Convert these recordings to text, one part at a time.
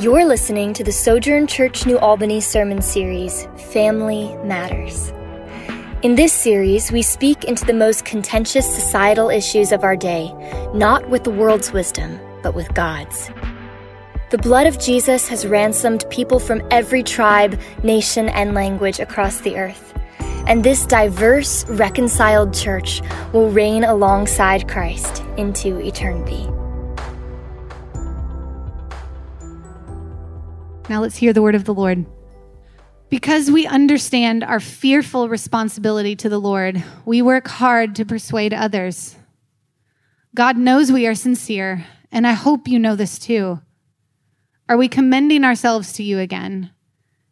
You're listening to the Sojourn Church New Albany sermon series, Family Matters. In this series, we speak into the most contentious societal issues of our day, not with the world's wisdom, but with God's. The blood of Jesus has ransomed people from every tribe, nation, and language across the earth. And this diverse, reconciled church will reign alongside Christ into eternity. Now let's hear the word of the Lord. Because we understand our fearful responsibility to the Lord, we work hard to persuade others. God knows we are sincere, and I hope you know this too. Are we commending ourselves to you again?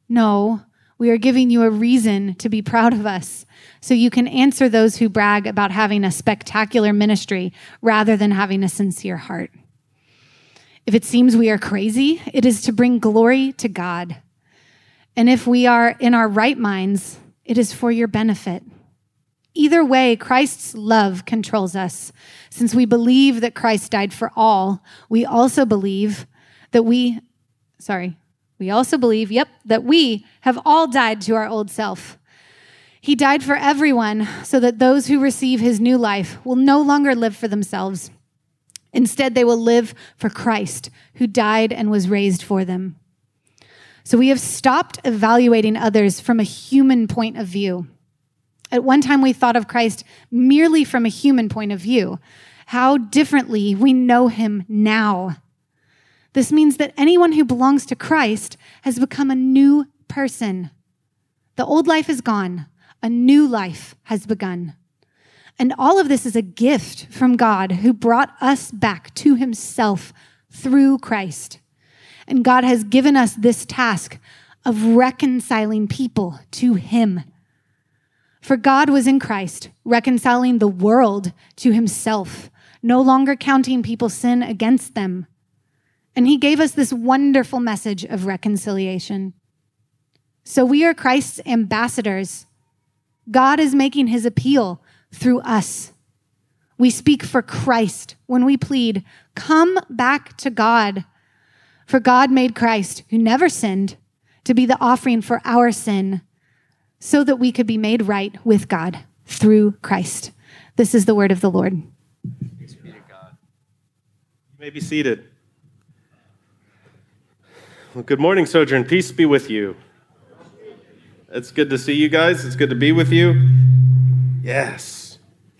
No, we are giving you a reason to be proud of us so you can answer those who brag about having a spectacular ministry rather than having a sincere heart. If it seems we are crazy, it is to bring glory to God. And if we are in our right minds, it is for your benefit. Either way, Christ's love controls us. Since we believe that Christ died for all, we also believe that we, sorry, we also believe, yep, that we have all died to our old self. He died for everyone so that those who receive his new life will no longer live for themselves Instead, they will live for Christ, who died and was raised for them. So we have stopped evaluating others from a human point of view. At one time, we thought of Christ merely from a human point of view. How differently we know him now. This means that anyone who belongs to Christ has become a new person. The old life is gone, a new life has begun. And all of this is a gift from God who brought us back to himself through Christ. And God has given us this task of reconciling people to him. For God was in Christ, reconciling the world to himself, no longer counting people's sin against them. And he gave us this wonderful message of reconciliation. So we are Christ's ambassadors. God is making his appeal through us. We speak for Christ when we plead, Come back to God. For God made Christ, who never sinned, to be the offering for our sin, so that we could be made right with God through Christ. This is the word of the Lord. Be to God. You may be seated. Well, good morning, Sojourn. Peace be with you. It's good to see you guys. It's good to be with you. Yes.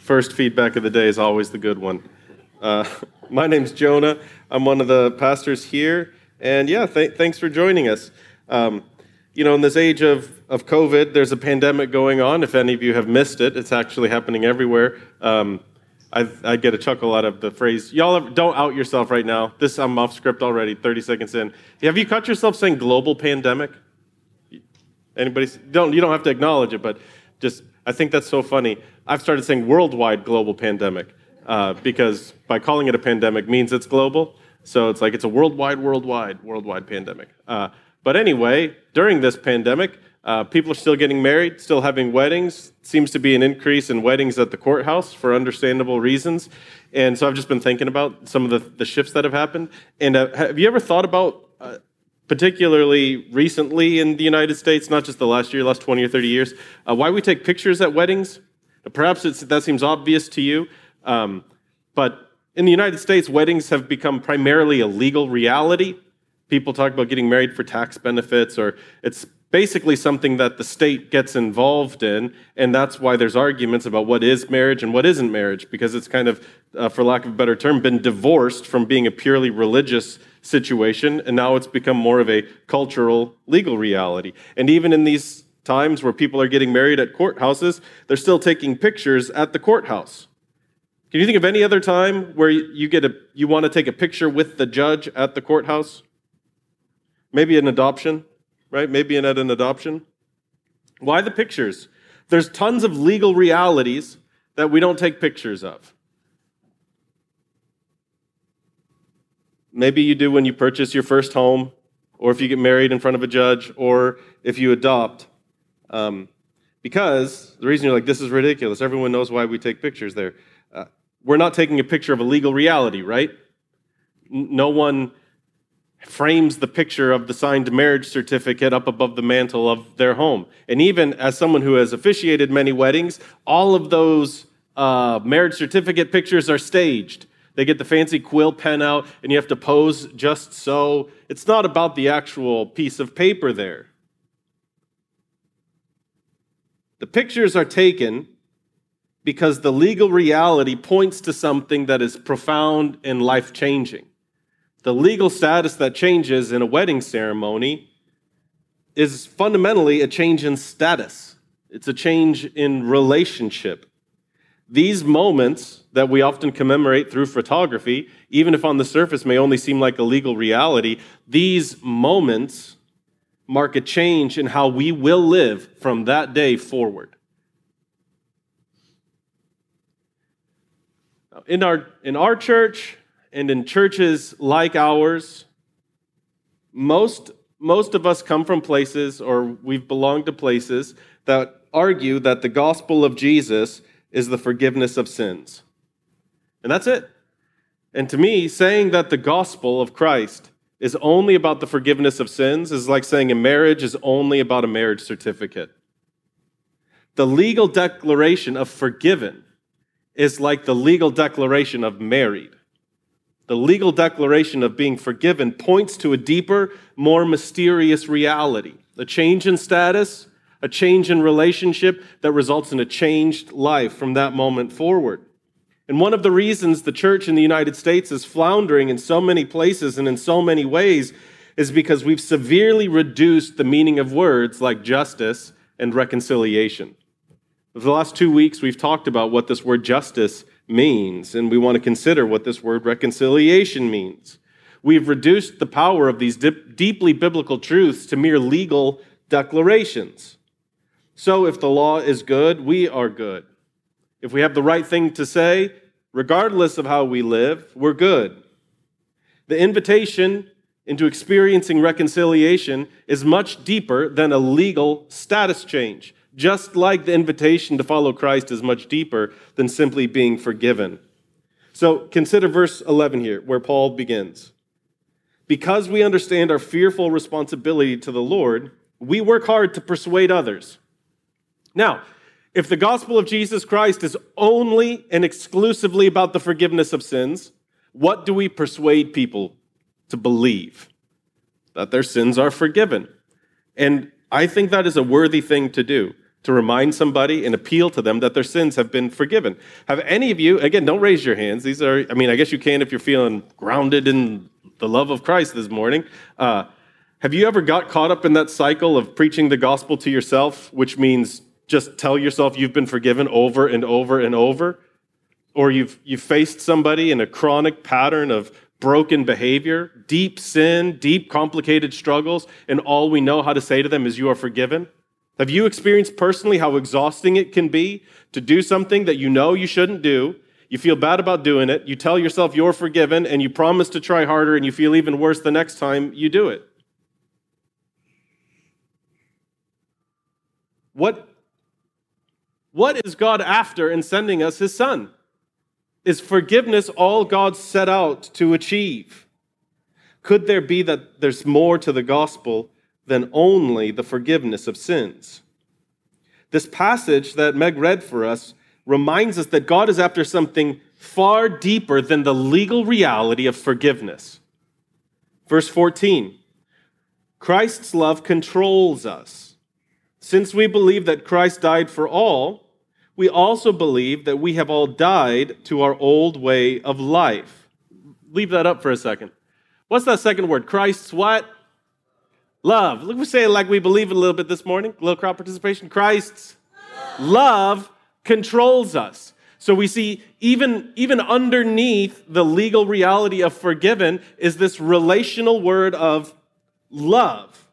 First feedback of the day is always the good one. Uh, my name's Jonah. I'm one of the pastors here. And yeah, th- thanks for joining us. Um, you know, in this age of, of COVID, there's a pandemic going on. If any of you have missed it, it's actually happening everywhere. Um, I, I get a chuckle out of the phrase, y'all have, don't out yourself right now. This, I'm off script already, 30 seconds in. Have you caught yourself saying global pandemic? Anybody? Don't, you don't have to acknowledge it, but just I think that's so funny. I've started saying worldwide global pandemic uh, because by calling it a pandemic means it's global. So it's like it's a worldwide, worldwide, worldwide pandemic. Uh, but anyway, during this pandemic, uh, people are still getting married, still having weddings. Seems to be an increase in weddings at the courthouse for understandable reasons. And so I've just been thinking about some of the, the shifts that have happened. And uh, have you ever thought about uh, particularly recently in the United States, not just the last year, last 20 or 30 years, uh, why we take pictures at weddings. Perhaps that seems obvious to you, um, but in the United States, weddings have become primarily a legal reality. People talk about getting married for tax benefits, or it's basically something that the state gets involved in, and that's why there's arguments about what is marriage and what isn't marriage, because it's kind of, uh, for lack of a better term, been divorced from being a purely religious situation, and now it's become more of a cultural, legal reality. And even in these times where people are getting married at courthouses, they're still taking pictures at the courthouse. Can you think of any other time where you get a you want to take a picture with the judge at the courthouse? Maybe an adoption, right? Maybe at an adoption. Why the pictures? There's tons of legal realities that we don't take pictures of. Maybe you do when you purchase your first home, or if you get married in front of a judge, or if you adopt. Um, because the reason you're like, this is ridiculous, everyone knows why we take pictures there. Uh, we're not taking a picture of a legal reality, right? No one frames the picture of the signed marriage certificate up above the mantle of their home. And even as someone who has officiated many weddings, all of those uh, marriage certificate pictures are staged. They get the fancy quill pen out, and you have to pose just so. It's not about the actual piece of paper there. The pictures are taken because the legal reality points to something that is profound and life changing. The legal status that changes in a wedding ceremony is fundamentally a change in status, it's a change in relationship. These moments that we often commemorate through photography, even if on the surface may only seem like a legal reality, these moments mark a change in how we will live from that day forward. In our, in our church and in churches like ours, most, most of us come from places or we've belonged to places that argue that the gospel of Jesus is the forgiveness of sins. And that's it. And to me, saying that the gospel of Christ is only about the forgiveness of sins is like saying a marriage is only about a marriage certificate. The legal declaration of forgiven is like the legal declaration of married. The legal declaration of being forgiven points to a deeper, more mysterious reality, a change in status, a change in relationship that results in a changed life from that moment forward. And one of the reasons the church in the United States is floundering in so many places and in so many ways is because we've severely reduced the meaning of words like justice and reconciliation. The last two weeks, we've talked about what this word justice means, and we want to consider what this word reconciliation means. We've reduced the power of these dip, deeply biblical truths to mere legal declarations. So, if the law is good, we are good. If we have the right thing to say, regardless of how we live, we're good. The invitation into experiencing reconciliation is much deeper than a legal status change, just like the invitation to follow Christ is much deeper than simply being forgiven. So consider verse 11 here, where Paul begins. Because we understand our fearful responsibility to the Lord, we work hard to persuade others. Now, if the gospel of Jesus Christ is only and exclusively about the forgiveness of sins, what do we persuade people to believe? That their sins are forgiven. And I think that is a worthy thing to do, to remind somebody and appeal to them that their sins have been forgiven. Have any of you, again, don't raise your hands. These are, I mean, I guess you can if you're feeling grounded in the love of Christ this morning. Uh, have you ever got caught up in that cycle of preaching the gospel to yourself, which means just tell yourself you've been forgiven over and over and over? Or you've, you've faced somebody in a chronic pattern of broken behavior, deep sin, deep complicated struggles, and all we know how to say to them is, You are forgiven? Have you experienced personally how exhausting it can be to do something that you know you shouldn't do? You feel bad about doing it. You tell yourself you're forgiven, and you promise to try harder, and you feel even worse the next time you do it. What what is God after in sending us his son? Is forgiveness all God set out to achieve? Could there be that there's more to the gospel than only the forgiveness of sins? This passage that Meg read for us reminds us that God is after something far deeper than the legal reality of forgiveness. Verse 14 Christ's love controls us. Since we believe that Christ died for all, we also believe that we have all died to our old way of life. Leave that up for a second. What's that second word? Christ's what? Love. Look, we say it like we believe it a little bit this morning. A little crowd participation. Christ's love, love controls us. So we see even, even underneath the legal reality of forgiven is this relational word of love.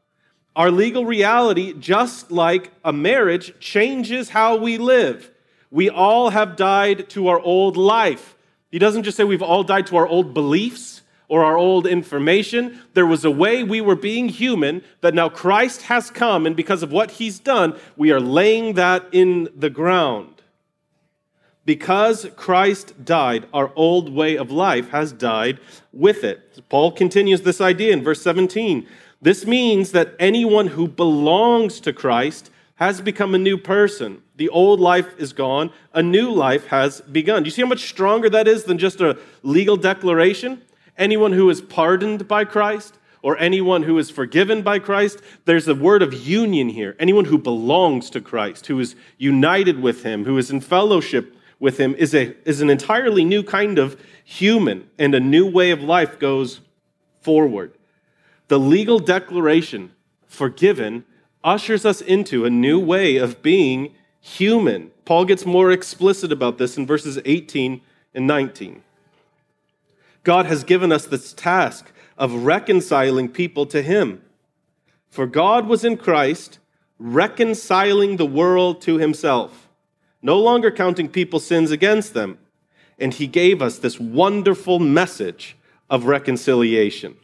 Our legal reality, just like a marriage, changes how we live. We all have died to our old life. He doesn't just say we've all died to our old beliefs or our old information. There was a way we were being human that now Christ has come, and because of what he's done, we are laying that in the ground. Because Christ died, our old way of life has died with it. Paul continues this idea in verse 17. This means that anyone who belongs to Christ has become a new person. The old life is gone, a new life has begun. Do you see how much stronger that is than just a legal declaration? Anyone who is pardoned by Christ or anyone who is forgiven by Christ, there's a word of union here. Anyone who belongs to Christ, who is united with him, who is in fellowship with him is, a, is an entirely new kind of human, and a new way of life goes forward. The legal declaration, forgiven, ushers us into a new way of being human. Paul gets more explicit about this in verses 18 and 19. God has given us this task of reconciling people to Him. For God was in Christ, reconciling the world to Himself no longer counting people's sins against them. And he gave us this wonderful message of reconciliation.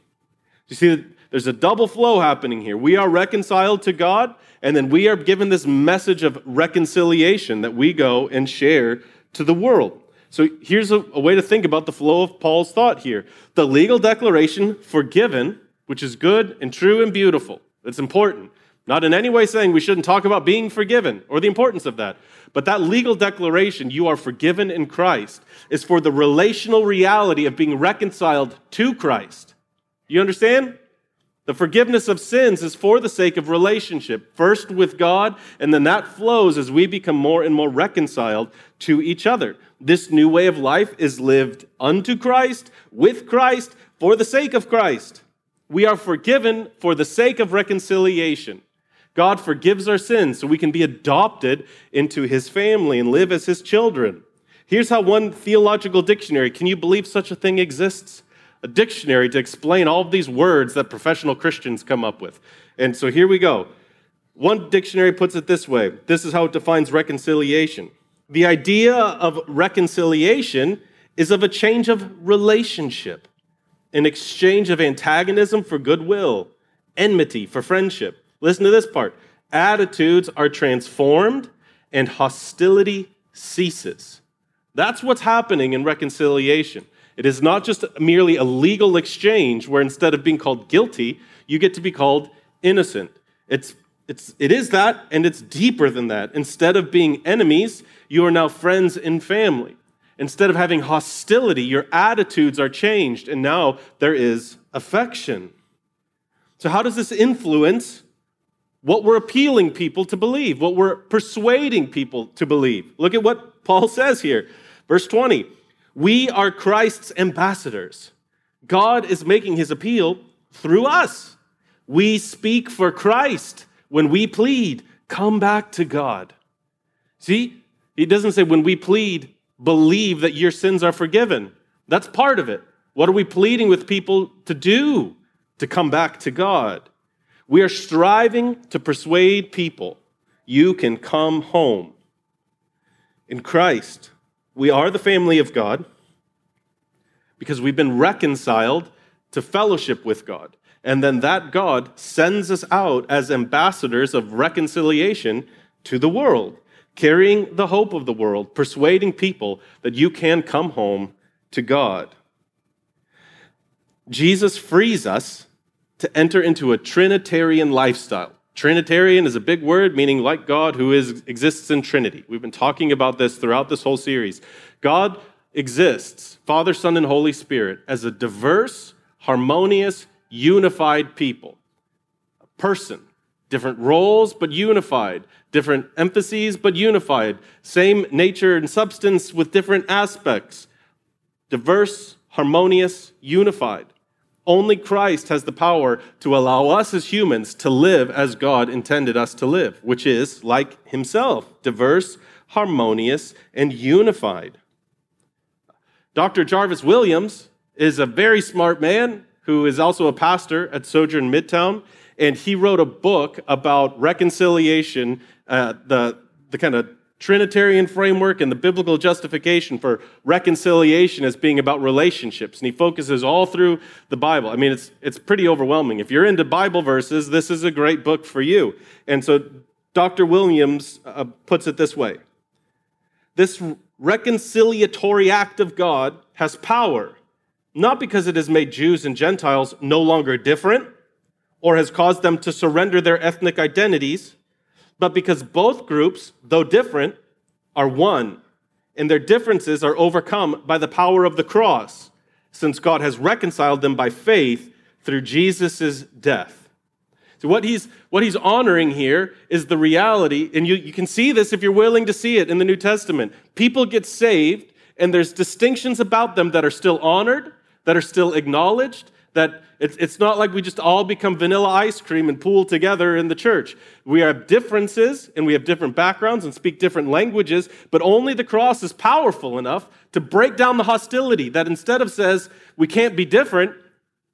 You see, there's a double flow happening here. We are reconciled to God, and then we are given this message of reconciliation that we go and share to the world. So here's a, a, way to think about the flow of Paul's thought here the legal declaration, forgiven, which is good and true and beautiful. It's important. Not in any way saying we shouldn't talk about being forgiven or the importance of that. But that legal declaration, you are forgiven in Christ, is for the relational reality of being reconciled to Christ. You understand? The forgiveness of sins is for the sake of relationship, first with God, and then that flows as we become more and more reconciled to each other. This new way of life is lived unto Christ, with Christ, for the sake of Christ. We are forgiven for the sake of reconciliation. God forgives our sins so we can be adopted into his family and live as his children. Here's how one theological dictionary can you believe such a thing exists? A dictionary to explain all of these words that professional Christians come up with. And so here we go. One dictionary puts it this way this is how it defines reconciliation. The idea of reconciliation is of a change of relationship, an exchange of antagonism for goodwill, enmity for friendship Listen to this part attitudes are transformed and hostility ceases. That's what's happening in reconciliation. It is not just merely a legal exchange where instead of being called guilty, you get to be called innocent. It's, it's, it is that, and it's deeper than that. Instead of being enemies, you are now friends and family. Instead of having hostility, your attitudes are changed, and now there is affection. So, how does this influence what we're appealing people to believe, what we're persuading people to believe. Look at what Paul says here. Verse 20 We are Christ's ambassadors. God is making his appeal through us. We speak for Christ when we plead, come back to God. See, he doesn't say when we plead, believe that your sins are forgiven. That's part of it. What are we pleading with people to do to come back to God? We are striving to persuade people you can come home. In Christ, we are the family of God because we've been reconciled to fellowship with God. And then that God sends us out as ambassadors of reconciliation to the world, carrying the hope of the world, persuading people that you can come home to God. Jesus frees us to enter into a Trinitarian lifestyle. Trinitarian is a big word meaning like God who is, exists in Trinity. We've been talking about this throughout this whole series. God exists, Father, Son, and Holy Spirit, as a diverse, harmonious, unified people. A person, different roles, but unified, different emphases, but unified, same nature and substance with different aspects. Diverse, harmonious, unified. Only Christ has the power to allow us as humans to live as God intended us to live, which is like Himself, diverse, harmonious, and unified. Dr. Jarvis Williams is a very smart man who is also a pastor at Sojourn Midtown, and he wrote a book about reconciliation, uh, the, the kind of Trinitarian framework and the biblical justification for reconciliation as being about relationships. And he focuses all through the Bible. I mean, it's, it's pretty overwhelming. If you're into Bible verses, this is a great book for you. And so Dr. Williams uh, puts it this way This reconciliatory act of God has power, not because it has made Jews and Gentiles no longer different or has caused them to surrender their ethnic identities, but because both groups, though different, are one, and their differences are overcome by the power of the cross, since God has reconciled them by faith through Jesus' death. So what he's what he's honoring here is the reality, and you, you can see this if you're willing to see it in the New Testament. People get saved, and there's distinctions about them that are still honored, that are still acknowledged, that it's, it's not like we just all become vanilla ice cream and pool together in the church. We have differences and we have different backgrounds and speak different languages, but only the cross is powerful enough to break down the hostility that instead of says we can't be different,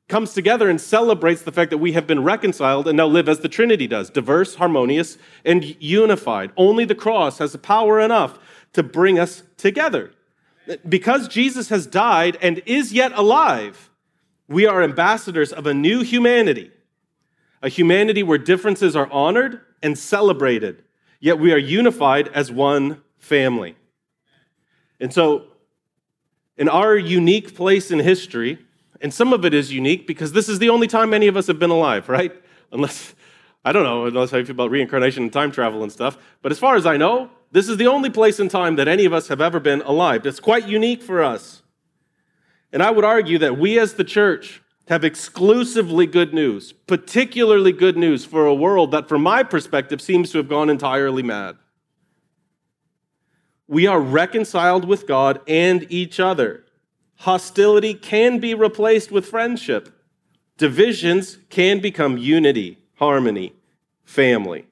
comes together and celebrates the fact that we have been reconciled and now live as the Trinity does diverse, harmonious, and unified. Only the cross has the power enough to bring us together. Because Jesus has died and is yet alive, we are ambassadors of a new humanity, a humanity where differences are honored and celebrated, yet we are unified as one family. And so, in our unique place in history, and some of it is unique because this is the only time many of us have been alive, right? Unless, I don't know, unless I feel about reincarnation and time travel and stuff. But as far as I know, this is the only place in time that any of us have ever been alive. It's quite unique for us. And I would argue that we as the church have exclusively good news, particularly good news for a world that, from my perspective, seems to have gone entirely mad. We are reconciled with God and each other. Hostility can be replaced with friendship. Divisions can become unity, harmony, family.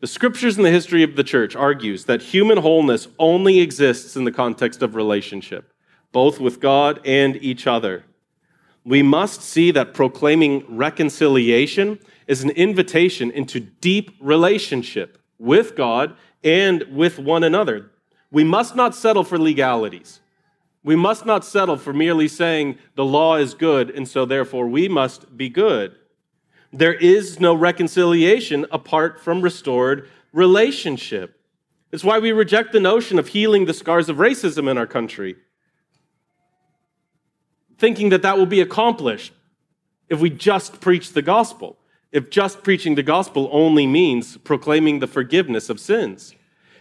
The, scriptures and the history of the church argues that human wholeness only exists in the context of relationship, both with God and each other. We must see that proclaiming reconciliation is an invitation into deep relationship with God and with one another. We must not settle for legalities. We must not settle for merely saying the law is good and so therefore we must be good. There is no reconciliation apart from restored relationship. It's why we reject the notion of healing the scars of racism in our country, thinking that that will be accomplished if we just preach the gospel, if just preaching the gospel only means proclaiming the forgiveness of sins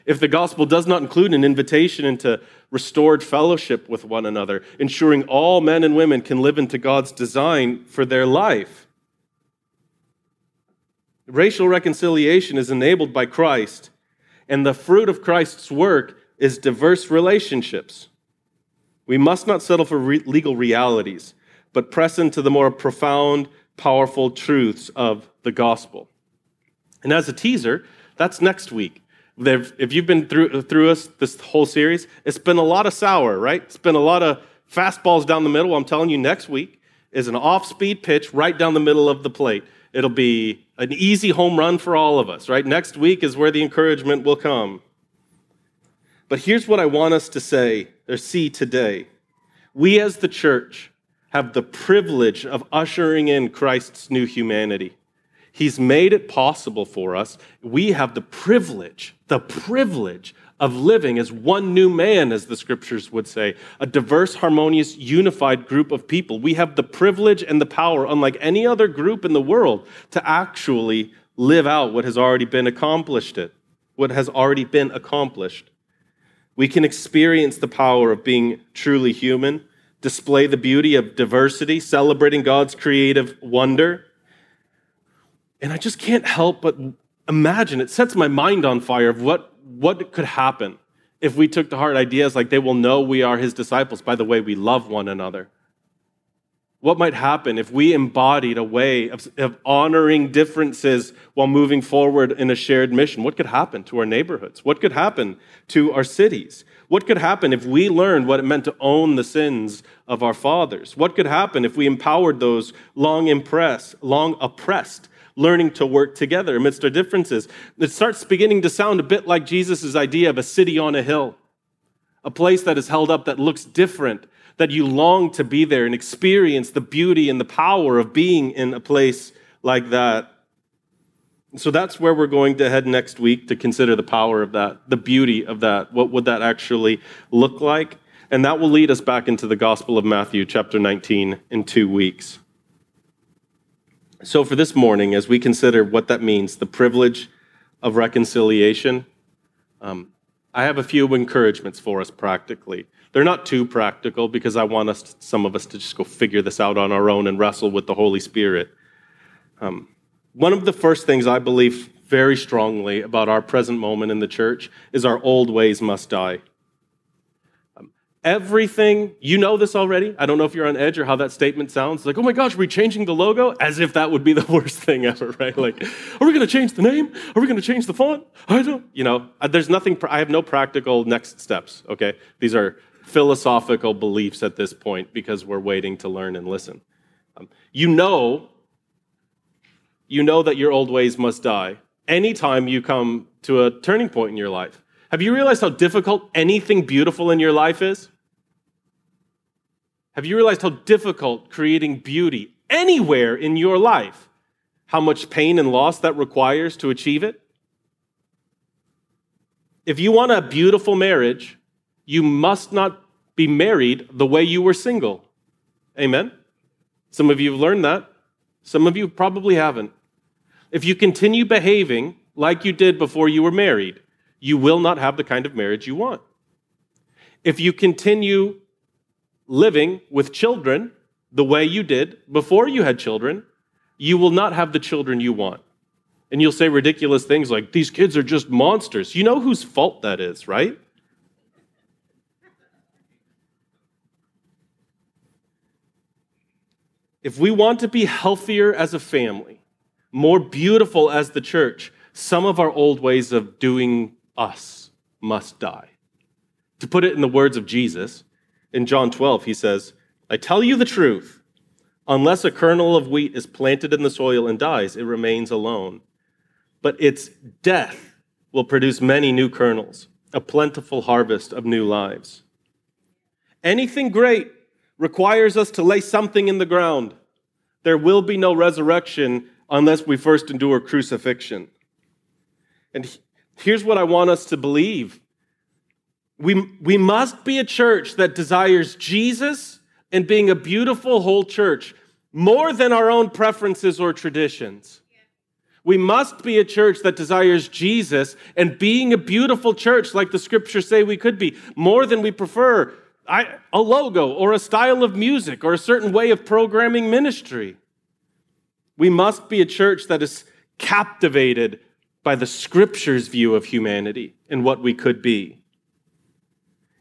if the gospel does not include an invitation into restored fellowship with one another, ensuring all men and women can live into God's design for their life. Racial reconciliation is enabled by Christ, and the fruit of Christ's work is diverse relationships. We must not settle for re- legal realities, but press into the more profound, powerful truths of the gospel. And as a teaser, that's next week if you've been through, through us this whole series, it's been a lot of sour, right? It's been a lot of fastballs down the middle. I'm telling you, next week is an off speed pitch right down the middle of the plate. It'll be an easy home run for all of us, right? Next week is where the encouragement will come. But here's what I want us to say or see today. We as the church have the privilege of ushering in Christ's new humanity. He's made it possible for us. We have the privilege, the privilege of living as one new man, as the scriptures would say, a diverse, harmonious, unified group of people. We have the privilege and the power, unlike any other group in the world, to actually live out what has already been accomplished it, what has already been accomplished. We can experience the power of being truly human, display the beauty of diversity, celebrating God's creative wonder and I just can't help but imagine, it sets my mind on fire of what, what could happen if we took to heart ideas like they will know we are his disciples by the way we love one another. What might happen if we embodied a way of, of, honoring differences while moving forward in a shared mission? What could happen to our neighborhoods? What could happen to our cities? What could happen if we learned what it meant to own the sins of our fathers? What could happen if we empowered those long impressed, long oppressed learning to work together amidst our differences. It starts beginning to sound a bit like Jesus' idea of a city on a hill, a place that is held up that looks different, that you long to be there and experience the beauty and the power of being in a place like that. So that's where we're going to head next week to consider the power of that, the beauty of that. What would that actually look like? And that will lead us back into the Gospel of Matthew, chapter 19, in two weeks. So, for this morning, as we consider what that means, the privilege of reconciliation, um, I have a few encouragements for us practically. They're not too practical because I want us, some of us, to just go figure this out on our own and wrestle with the Holy Spirit. Um, one of the first things I believe very strongly about our present moment in the church is our old ways must die. Everything, you know this already. I don't know if you're on edge or how that statement sounds. Like, oh my gosh, are we changing the logo? As if that would be the worst thing ever, right? Like, are we going to change the name? Are we going to change the font? I don't, you know, there's nothing, I have no practical next steps, okay? These are philosophical beliefs at this point because we're waiting to learn and listen. Um, you know you know that your old ways must die anytime you come to a turning point in your life. Have you realized how difficult anything beautiful in your life is? Have you realized how difficult creating beauty anywhere in your life, how much pain and loss that requires to achieve it? If you want a beautiful marriage, you must not be married the way you were single. Amen? Some of you have learned that. Some of you probably haven't. If you continue behaving like you did before you were married, you will not have the kind of marriage you want. If you continue living with children the way you did before you had children, you will not have the children you want. And you'll say ridiculous things like, these kids are just monsters. You know whose fault that is, right? If we want to be healthier as a family, more beautiful as the church, some of our old ways of doing us must die. To put it in the words of Jesus, in John 12, he says, I tell you the truth. Unless a kernel of wheat is planted in the soil and dies, it remains alone. But its death will produce many new kernels, a plentiful harvest of new lives. Anything great requires us to lay something in the ground. There will be no resurrection unless we first endure crucifixion. And here's what I want us to believe we, we must be a church that desires Jesus and being a beautiful whole church more than our own preferences or traditions. We must be a church that desires Jesus and being a beautiful church like the scriptures say we could be, more than we prefer a logo or a style of music or a certain way of programming ministry. We must be a church that is captivated by the scripture's view of humanity and what we could be.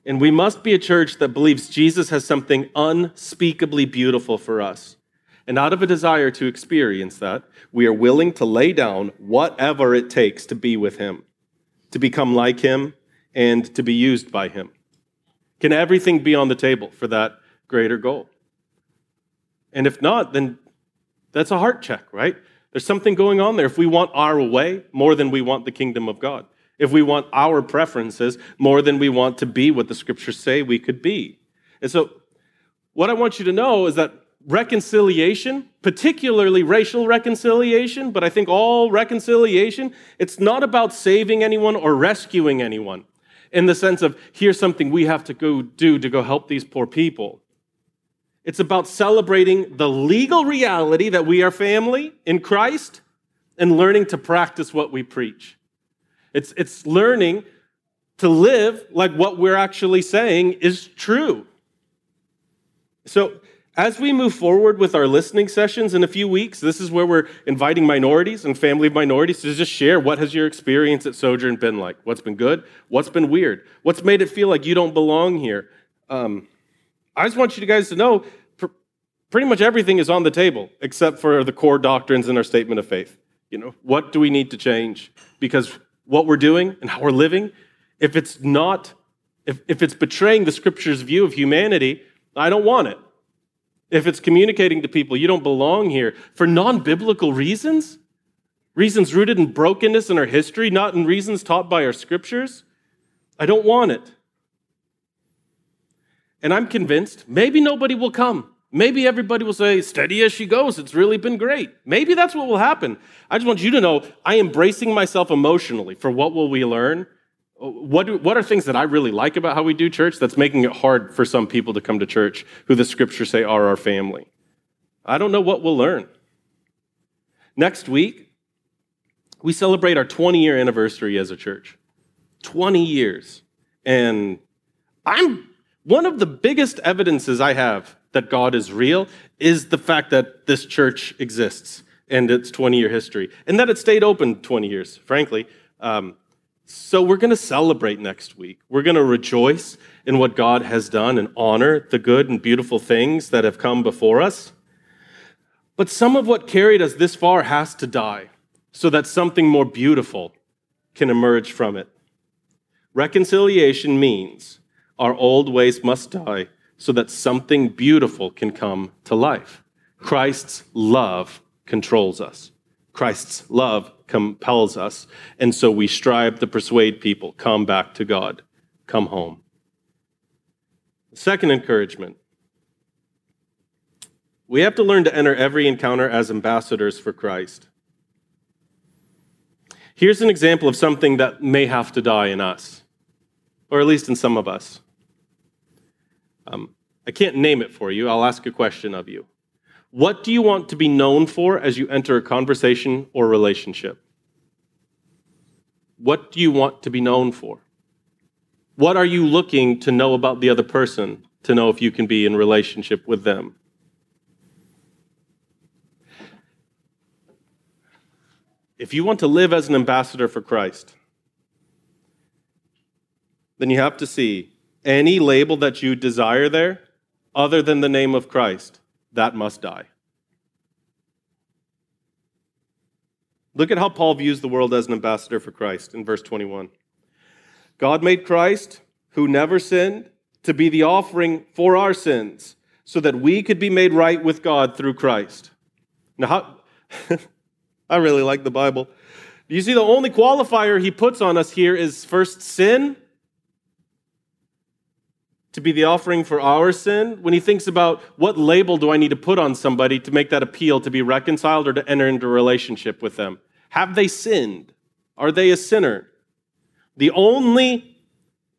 And we must be a church that believes Jesus has something unspeakably beautiful for us. And out of a desire to experience that, we are willing to lay down whatever it takes to be with Him, to become like Him, and to be used by Him. Can everything be on the table for that greater goal? And if not, then that's a heart check, right? There's something going on there. If we want our way more than we want the kingdom of God, if we want our preferences more than we want to be what the scriptures say we could be. And so, what I want you to know is that reconciliation, particularly racial reconciliation, but I think all reconciliation, it's not about saving anyone or rescuing anyone in the sense of here's something we have to go do to go help these poor people. It's about celebrating the legal reality that we are family in Christ and learning to practice what we preach. It's, it's learning to live like what we're actually saying is true. So, as we move forward with our listening sessions in a few weeks, this is where we're inviting minorities and family of minorities to just share what has your experience at Sojourn been like? What's been good? What's been weird? What's made it feel like you don't belong here? Um, I just want you guys to know pretty much everything is on the table except for the core doctrines in our statement of faith. You know, what do we need to change? Because what we're doing and how we're living, if it's not, if, if it's betraying the scripture's view of humanity, I don't want it. If it's communicating to people you don't belong here for non biblical reasons, reasons rooted in brokenness in our history, not in reasons taught by our scriptures, I don't want it. And I'm convinced maybe nobody will come Maybe everybody will say, steady as she goes, it's really been great. Maybe that's what will happen. I just want you to know I am bracing myself emotionally for what will we learn. What, do, what are things that I really like about how we do church that's making it hard for some people to come to church who the scriptures say are our family? I don't know what we'll learn. Next week, we celebrate our 20 year anniversary as a church. 20 years. And I'm one of the biggest evidences I have that God is real is the fact that this church exists and its 20 year history, and that it stayed open 20 years, frankly. Um, so we're going to celebrate next week. We're going to rejoice in what God has done and honor the good and beautiful things that have come before us. But some of what carried us this far has to die so that something more beautiful can emerge from it. Reconciliation means our old ways must die so that something beautiful can come to life. Christ's love controls us. Christ's love compels us. And so we strive to persuade people come back to God, come home. Second encouragement we have to learn to enter every encounter as ambassadors for Christ. Here's an example of something that may have to die in us, or at least in some of us. Um, I can't name it for you. I'll ask a question of you. What do you want to be known for as you enter a conversation or relationship? What do you want to be known for? What are you looking to know about the other person to know if you can be in relationship with them? If you want to live as an ambassador for Christ, then you have to see any label that you desire there, other than the name of Christ, that must die. Look at how Paul views the world as an ambassador for Christ in verse 21. God made Christ, who never sinned, to be the offering for our sins, so that we could be made right with God through Christ. Now, how, I really like the Bible. You see the only qualifier he puts on us here is first sin to be the offering for our sin, when he thinks about what label do I need to put on somebody to make that appeal to be reconciled or to enter into a relationship with them? Have they sinned? Are they a sinner? The only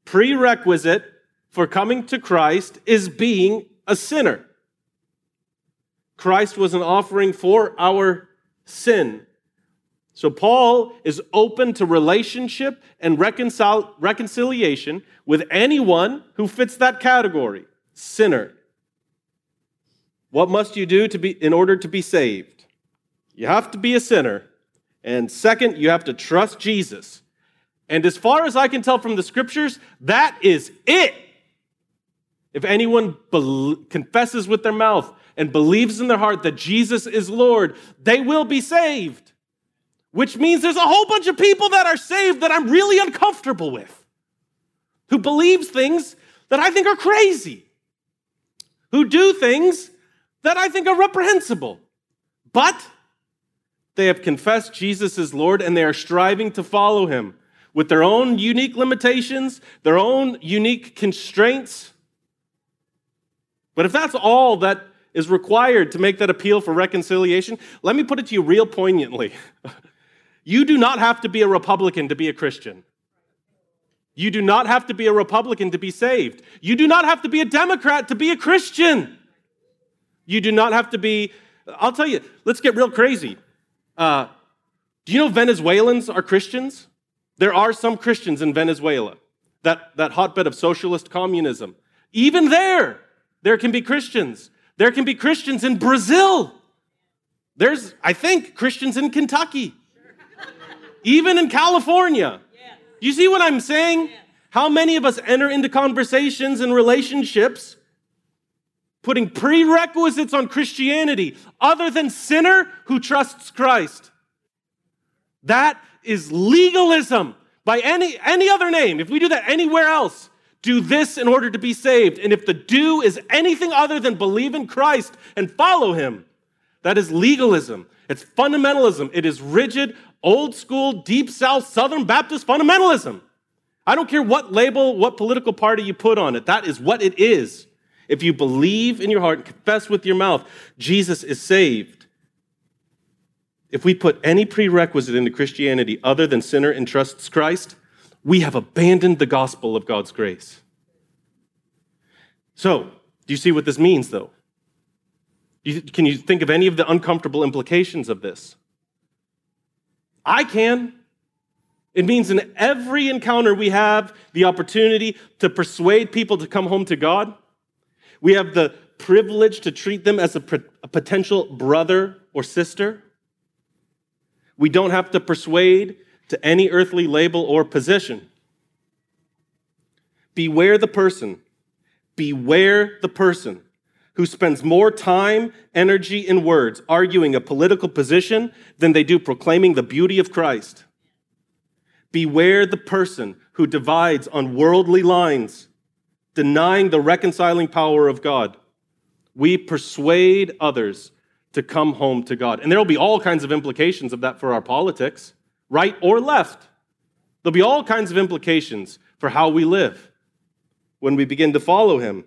prerequisite for coming to Christ is being a sinner. Christ was an offering for our sin. So Paul is open to relationship and reconcil- reconciliation with anyone who fits that category sinner. What must you do to be, in order to be saved? You have to be a sinner. And second, you have to trust Jesus. And as far as I can tell from the scriptures, that is it. If anyone be- confesses with their mouth and believes in their heart that Jesus is Lord, they will be saved which means there's a whole bunch of people that are saved that I'm really uncomfortable with, who believes things that I think are crazy, who do things that I think are reprehensible. But they have confessed Jesus is Lord and they are striving to follow him with their own unique limitations, their own unique constraints. But if that's all that is required to make that appeal for reconciliation, let me put it to you real poignantly. You do not have to be a Republican to be a Christian. You do not have to be a Republican to be saved. You do not have to be a Democrat to be a Christian. You do not have to be, I'll tell you, let's get real crazy. Uh, do you know Venezuelans are Christians? There are some Christians in Venezuela, that, that hotbed of socialist communism. Even there, there can be Christians. There can be Christians in Brazil. There's, I think, Christians in Kentucky even in California. Do you see what I'm saying? How many of us enter into conversations and relationships putting prerequisites on Christianity other than sinner who trusts Christ? That is legalism by any, any other name. If we do that anywhere else, do this in order to be saved. And if the do is anything other than believe in Christ and follow him, that is legalism. It's fundamentalism. It is rigid, old school, deep South, Southern Baptist fundamentalism. I don't care what label, what political party you put on it. That is what it is. If you believe in your heart and confess with your mouth, Jesus is saved. If we put any prerequisite into Christianity other than sinner and trusts Christ, we have abandoned the gospel of God's grace. So, do you see what this means, though? Can you think of any of the uncomfortable implications of this? I can. It means in every encounter we have the opportunity to persuade people to come home to God. We have the privilege to treat them as a, a potential brother or sister. We don't have to persuade to any earthly label or position. Beware the person, beware the person who spends more time, energy, and words arguing a political position than they do proclaiming the beauty of Christ. Beware the person who divides on worldly lines, denying the reconciling power of God. We persuade others to come home to God. And there will be all kinds of implications of that for our politics, right or left. There'll be all kinds of implications for how we live when we begin to follow Him.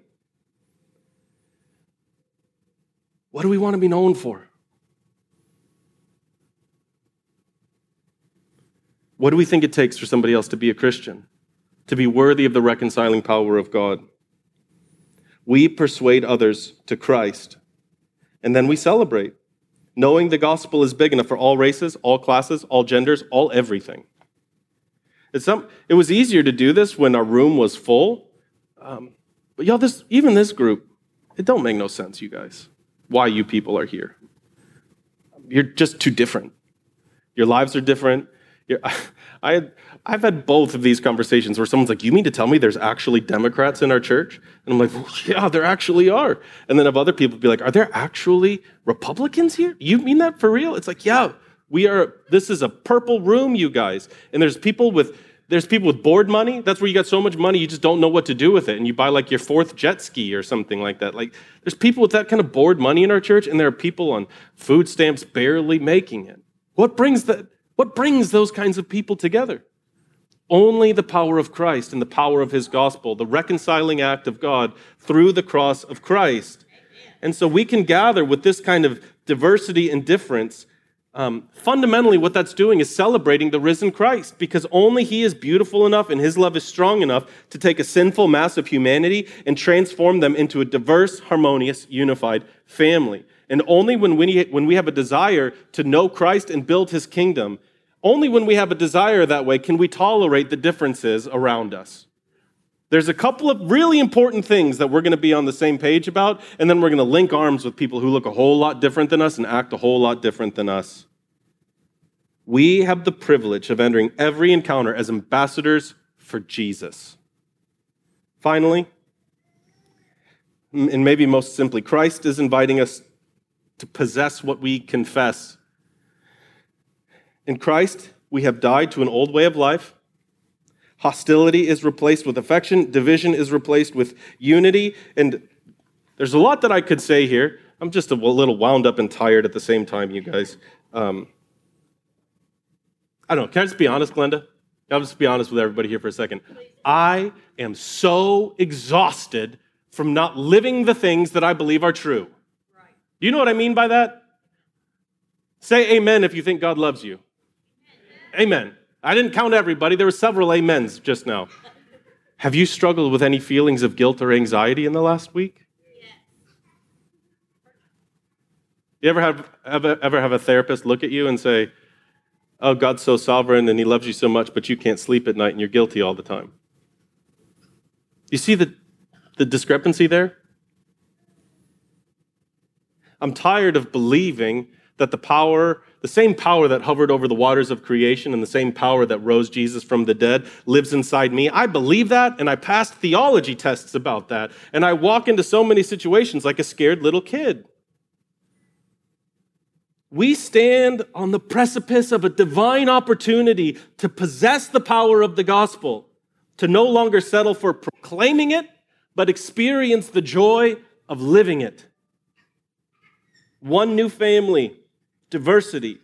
What do we want to be known for? What do we think it takes for somebody else to be a Christian, to be worthy of the reconciling power of God? We persuade others to Christ, and then we celebrate, knowing the gospel is big enough for all races, all classes, all genders, all everything. Some, it was easier to do this when our room was full. Um, but y'all, this, even this group, it don't make no sense, you guys why you people are here. You're just too different. Your lives are different. I, I've had both of these conversations where someone's like, You mean to tell me there's actually Democrats in our church? And I'm like, well, Yeah, there actually are. And then have other people be like, Are there actually Republicans here? You mean that for real? It's like, Yeah, we are. This is a purple room, you guys. And there's people with there's people with bored money. That's where you got so much money you just don't know what to do with it, and you buy like your fourth jet ski or something like that. Like there's people with that kind of bored money in our church, and there are people on food stamps barely making it. What brings that? What brings those kinds of people together? Only the power of Christ and the power of His gospel, the reconciling act of God through the cross of Christ. And so we can gather with this kind of diversity and difference um, fundamentally, what that's doing is celebrating the risen Christ because only He is beautiful enough and His love is strong enough to take a sinful mass of humanity and transform them into a diverse, harmonious, unified family. And only when we, when we have a desire to know Christ and build His kingdom, only when we have a desire that way can we tolerate the differences around us. There's a couple of really important things that we're going to be on the same page about, and then we're going to link arms with people who look a whole lot different than us and act a whole lot different than us. We have the privilege of entering every encounter as ambassadors for Jesus. Finally, and maybe most simply, Christ is inviting us to possess what we confess. In Christ, we have died to an old way of life Hostility is replaced with affection, division is replaced with unity. And there's a lot that I could say here. I'm just a little wound up and tired at the same time, you guys. Um, I don't know. Can I just be honest, Glenda? I'll just be honest with everybody here for a second. I am so exhausted from not living the things that I believe are true. Do you know what I mean by that? Say amen if you think God loves you. Amen. amen. I didn't count everybody, there were several amens just now. Have you struggled with any feelings of guilt or anxiety in the last week? You ever have ever, ever have a therapist look at you and say, Oh, God's so sovereign and he loves you so much, but you can't sleep at night and you're guilty all the time? You see the, the discrepancy there? I'm tired of believing that the power the same power that hovered over the waters of creation and the same power that rose Jesus from the dead lives inside me. I believe that, and I passed theology tests about that. And I walk into so many situations like a scared little kid. We stand on the precipice of a divine opportunity to possess the power of the gospel, to no longer settle for proclaiming it, but experience the joy of living it. One new family diversity,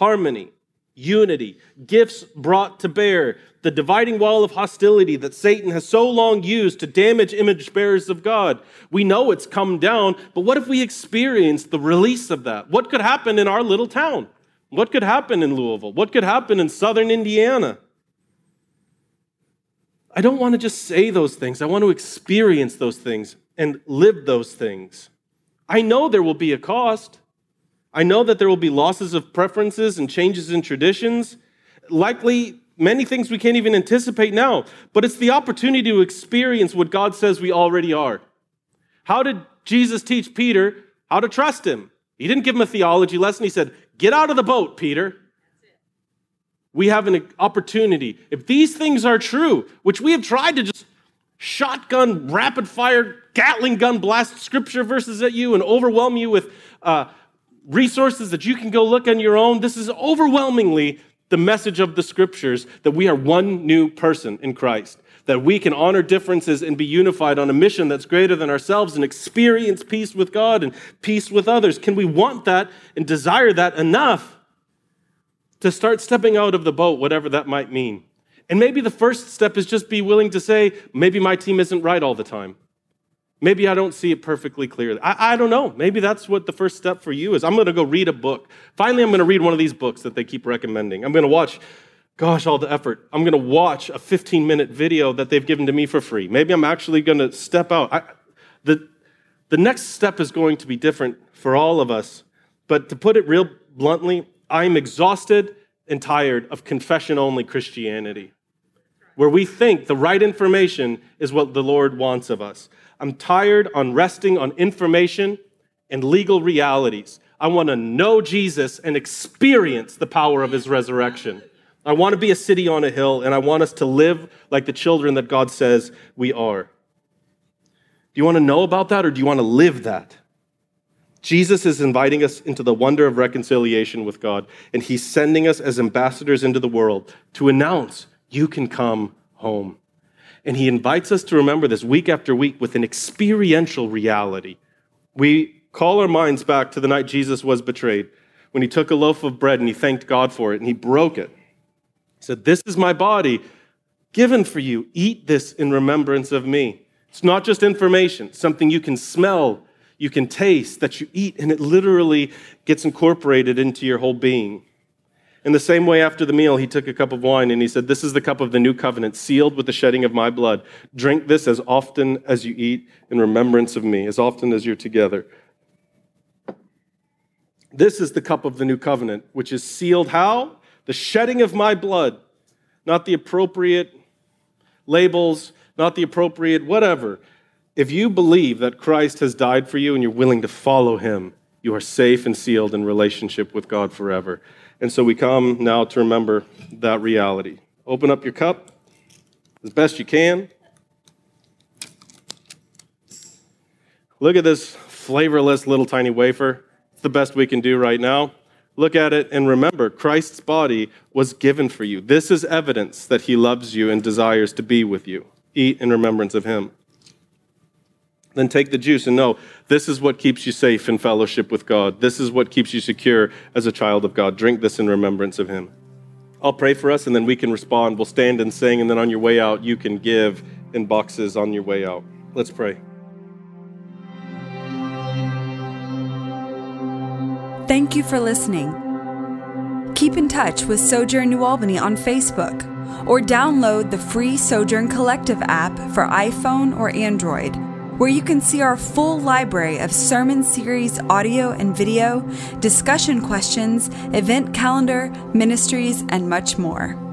harmony, unity, gifts brought to bear, the dividing wall of hostility that Satan has so long used to damage image bearers of God. We know it's come down, but what if we experience the release of that? What could happen in our little town? What could happen in Louisville? What could happen in southern Indiana? I don't want to just say those things. I want to experience those things and live those things. I know there will be a cost. I know that there will be losses of preferences and changes in traditions. Likely, many things we can't even anticipate now, but it's the opportunity to experience what God says we already are. How did Jesus teach Peter how to trust him? He didn't give him a theology lesson. He said, Get out of the boat, Peter. We have an opportunity. If these things are true, which we have tried to just shotgun, rapid fire, Gatling gun blast scripture verses at you and overwhelm you with uh, resources that you can go look on your own, this is overwhelmingly the message of the scriptures that we are one new person in Christ, that we can honor differences and be unified on a mission that's greater than ourselves and experience peace with God and peace with others. Can we want that and desire that enough to start stepping out of the boat, whatever that might mean? And maybe the first step is just be willing to say, maybe my team isn't right all the time. Maybe I don't see it perfectly clearly. I, I don't know. Maybe that's what the first step for you is. I'm going to go read a book. Finally, I'm going to read one of these books that they keep recommending. I'm going to watch, gosh, all the effort. I'm going to watch a 15 minute video that they've given to me for free. Maybe I'm actually going to step out. I, the, the next step is going to be different for all of us. But to put it real bluntly, I'm exhausted and tired of confession only Christianity, where we think the right information is what the Lord wants of us. I'm tired on resting on information and legal realities. I want to know Jesus and experience the power of his resurrection. I want to be a city on a hill, and I want us to live like the children that God says we are. Do you want to know about that, or do you want to live that? Jesus is inviting us into the wonder of reconciliation with God, and he's sending us as ambassadors into the world to announce, You can come home. And he invites us to remember this week after week with an experiential reality. We call our minds back to the night Jesus was betrayed, when he took a loaf of bread and he thanked God for it and he broke it. He said, This is my body given for you. Eat this in remembrance of me. It's not just information, something you can smell, you can taste, that you eat, and it literally gets incorporated into your whole being. In the same way, after the meal, he took a cup of wine and he said, This is the cup of the new covenant, sealed with the shedding of my blood. Drink this as often as you eat in remembrance of me, as often as you're together. This is the cup of the new covenant, which is sealed how? The shedding of my blood, not the appropriate labels, not the appropriate whatever. If you believe that Christ has died for you and you're willing to follow him, you are safe and sealed in relationship with God forever. And so we come now to remember that reality. Open up your cup as best you can. Look at this flavorless little tiny wafer. It's the best we can do right now. Look at it and remember Christ's body was given for you. This is evidence that he loves you and desires to be with you. Eat in remembrance of him. Then take the juice and know this is what keeps you safe in fellowship with God. This is what keeps you secure as a child of God. Drink this in remembrance of Him. I'll pray for us and then we can respond. We'll stand and sing, and then on your way out, you can give in boxes on your way out. Let's pray. Thank you for listening. Keep in touch with Sojourn New Albany on Facebook or download the free Sojourn Collective app for iPhone or Android where you can see our full library of sermon series audio and video, discussion questions, event calendar, ministries, and much more.